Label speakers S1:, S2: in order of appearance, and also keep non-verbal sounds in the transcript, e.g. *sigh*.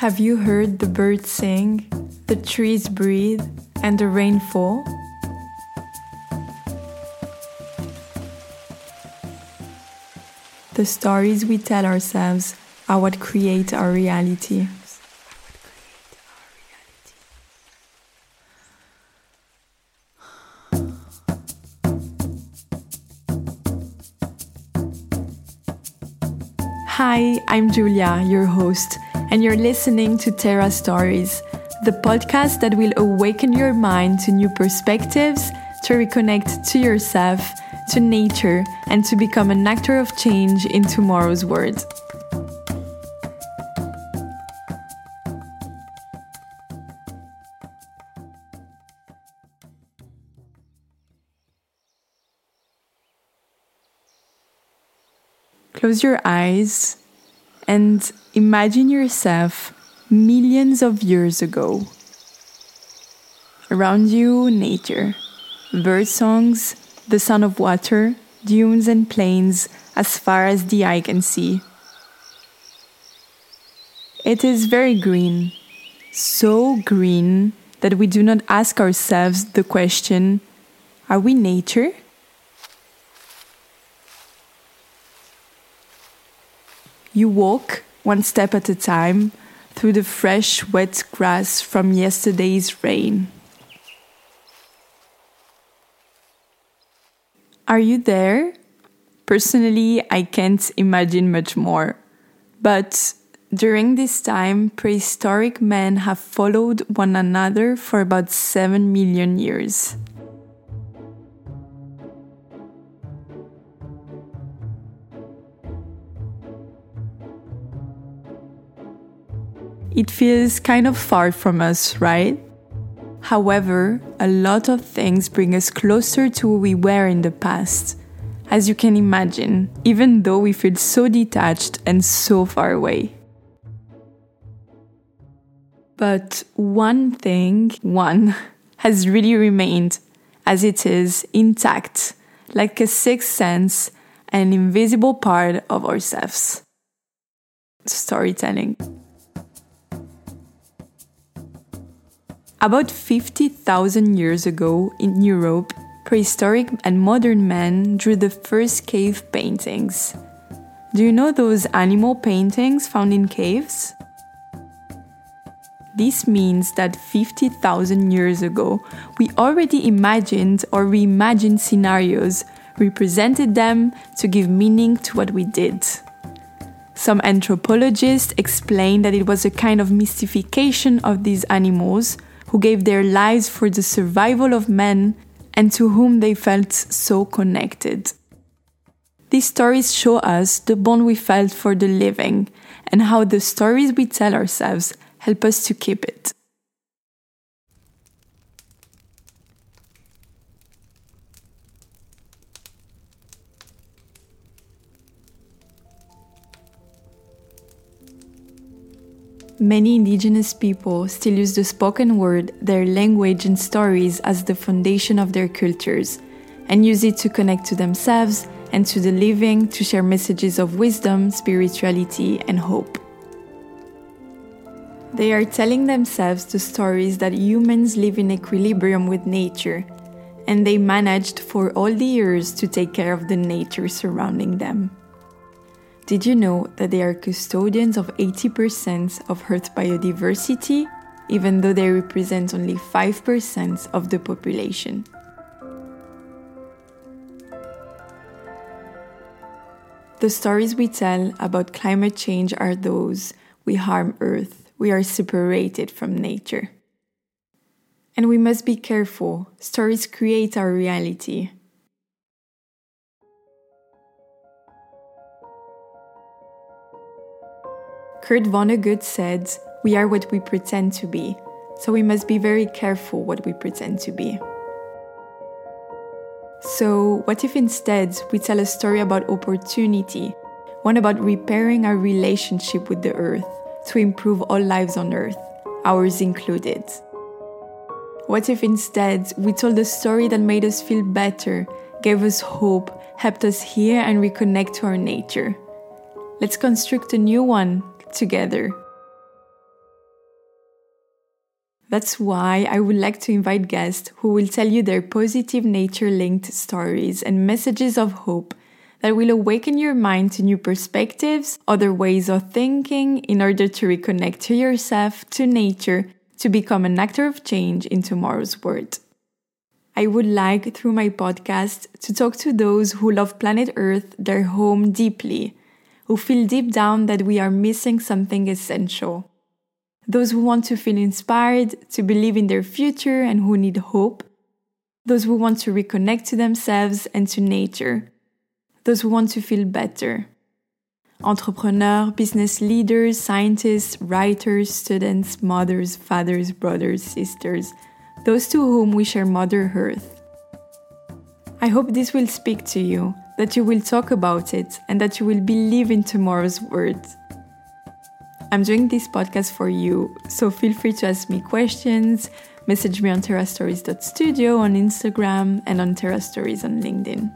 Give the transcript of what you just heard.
S1: Have you heard the birds sing, the trees breathe, and the rain fall? The stories we tell ourselves are what create our reality. Hi, I'm Julia, your host and you're listening to Terra Stories, the podcast that will awaken your mind to new perspectives, to reconnect to yourself, to nature, and to become an actor of change in tomorrow's world. Close your eyes and imagine yourself millions of years ago. Around you, nature, bird songs, the sound of water, dunes and plains as far as the eye can see. It is very green, so green that we do not ask ourselves the question Are we nature? You walk one step at a time through the fresh, wet grass from yesterday's rain. Are you there? Personally, I can't imagine much more. But during this time, prehistoric men have followed one another for about 7 million years. It feels kind of far from us, right? However, a lot of things bring us closer to who we were in the past. As you can imagine, even though we feel so detached and so far away. But one thing, one, *laughs* has really remained as it is intact, like a sixth sense, an invisible part of ourselves. Storytelling. About 50,000 years ago in Europe, prehistoric and modern men drew the first cave paintings. Do you know those animal paintings found in caves? This means that 50,000 years ago, we already imagined or reimagined scenarios, represented them to give meaning to what we did. Some anthropologists explain that it was a kind of mystification of these animals who gave their lives for the survival of men and to whom they felt so connected. These stories show us the bond we felt for the living and how the stories we tell ourselves help us to keep it. Many indigenous people still use the spoken word, their language, and stories as the foundation of their cultures, and use it to connect to themselves and to the living to share messages of wisdom, spirituality, and hope. They are telling themselves the stories that humans live in equilibrium with nature, and they managed for all the years to take care of the nature surrounding them. Did you know that they are custodians of 80% of Earth biodiversity, even though they represent only 5% of the population? The stories we tell about climate change are those we harm Earth, we are separated from nature. And we must be careful, stories create our reality. Kurt Vonnegut said, We are what we pretend to be, so we must be very careful what we pretend to be. So, what if instead we tell a story about opportunity, one about repairing our relationship with the earth to improve all lives on earth, ours included? What if instead we told a story that made us feel better, gave us hope, helped us hear and reconnect to our nature? Let's construct a new one together. That's why I would like to invite guests who will tell you their positive nature linked stories and messages of hope that will awaken your mind to new perspectives, other ways of thinking in order to reconnect to yourself, to nature, to become an actor of change in tomorrow's world. I would like, through my podcast, to talk to those who love planet Earth, their home deeply, who feel deep down that we are missing something essential. Those who want to feel inspired, to believe in their future, and who need hope, those who want to reconnect to themselves and to nature, those who want to feel better. Entrepreneurs, business leaders, scientists, writers, students, mothers, fathers, brothers, sisters, those to whom we share Mother Earth. I hope this will speak to you, that you will talk about it, and that you will believe in tomorrow's words. I'm doing this podcast for you, so feel free to ask me questions, message me on terrastories.studio on Instagram and on Terra Stories on LinkedIn.